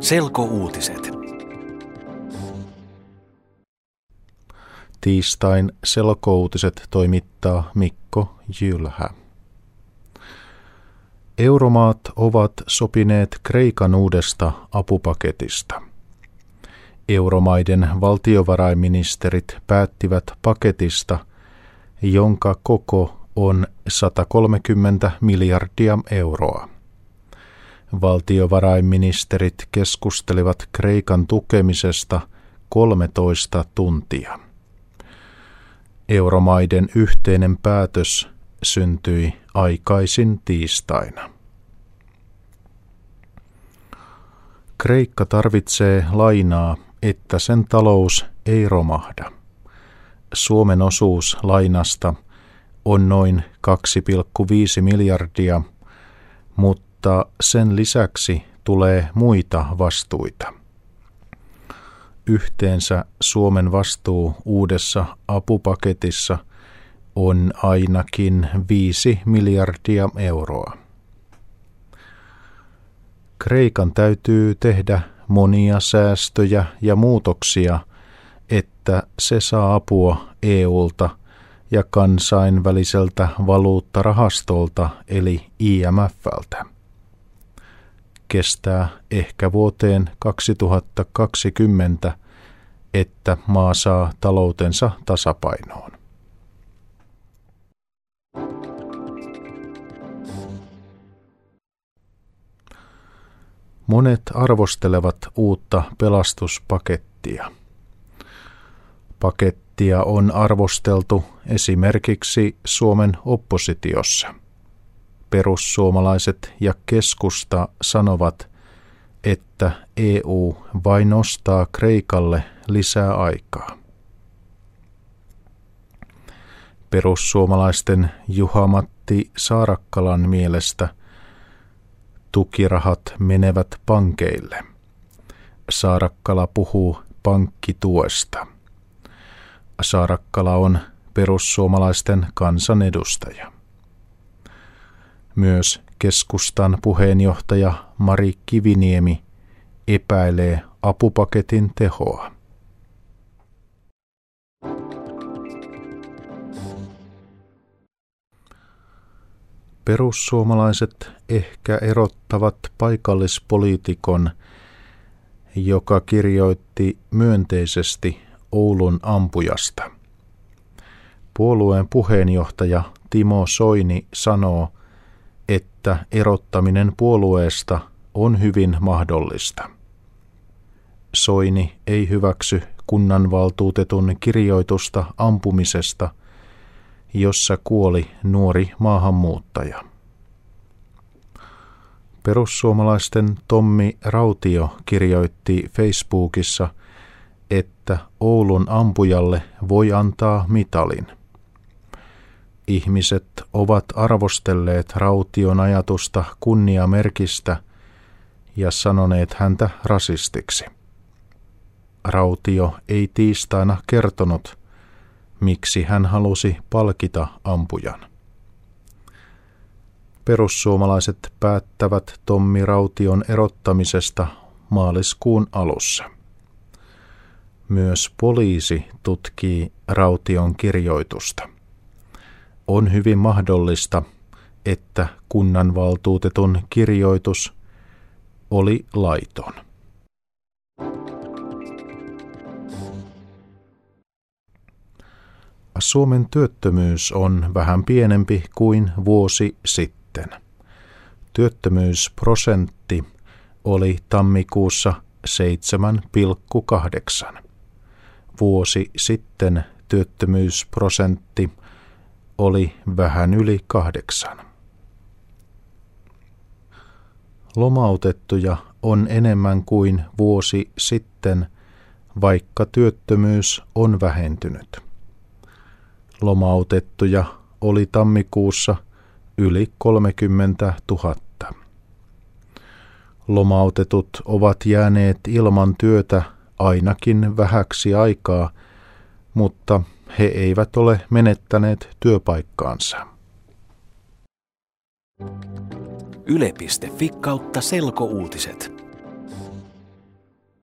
Selkouutiset. Tiistain selkouutiset toimittaa Mikko Jylhä. Euromaat ovat sopineet Kreikan uudesta apupaketista. Euromaiden valtiovarainministerit päättivät paketista, jonka koko on 130 miljardia euroa. Valtiovarainministerit keskustelivat Kreikan tukemisesta 13 tuntia. Euromaiden yhteinen päätös syntyi aikaisin tiistaina. Kreikka tarvitsee lainaa, että sen talous ei romahda. Suomen osuus lainasta on noin 2,5 miljardia, mutta sen lisäksi tulee muita vastuita. Yhteensä Suomen vastuu uudessa apupaketissa on ainakin 5 miljardia euroa. Kreikan täytyy tehdä monia säästöjä ja muutoksia, että se saa apua EUlta ja kansainväliseltä valuuttarahastolta eli IMFltä. Kestää ehkä vuoteen 2020, että maa saa taloutensa tasapainoon. Monet arvostelevat uutta pelastuspakettia. Pakettia on arvosteltu esimerkiksi Suomen oppositiossa. Perussuomalaiset ja keskusta sanovat, että EU vain nostaa Kreikalle lisää aikaa. Perussuomalaisten Juha-Matti Saarakkalan mielestä – tukirahat menevät pankeille. Saarakkala puhuu pankkituesta. Saarakkala on perussuomalaisten kansanedustaja. Myös keskustan puheenjohtaja Mari Kiviniemi epäilee apupaketin tehoa. Perussuomalaiset ehkä erottavat paikallispoliitikon, joka kirjoitti myönteisesti Oulun ampujasta. Puolueen puheenjohtaja Timo Soini sanoo, että erottaminen puolueesta on hyvin mahdollista. Soini ei hyväksy kunnanvaltuutetun kirjoitusta ampumisesta – jossa kuoli nuori maahanmuuttaja. Perussuomalaisten Tommi Rautio kirjoitti Facebookissa, että Oulun ampujalle voi antaa mitalin. Ihmiset ovat arvostelleet Raution ajatusta kunniamerkistä ja sanoneet häntä rasistiksi. Rautio ei tiistaina kertonut, miksi hän halusi palkita ampujan. Perussuomalaiset päättävät Tommi Raution erottamisesta maaliskuun alussa. Myös poliisi tutkii Raution kirjoitusta. On hyvin mahdollista, että kunnanvaltuutetun kirjoitus oli laiton. Suomen työttömyys on vähän pienempi kuin vuosi sitten. Työttömyysprosentti oli tammikuussa 7,8. Vuosi sitten työttömyysprosentti oli vähän yli kahdeksan. Lomautettuja on enemmän kuin vuosi sitten, vaikka työttömyys on vähentynyt lomautettuja oli tammikuussa yli 30 000. Lomautetut ovat jääneet ilman työtä ainakin vähäksi aikaa, mutta he eivät ole menettäneet työpaikkaansa. Yle.fi kautta selkouutiset.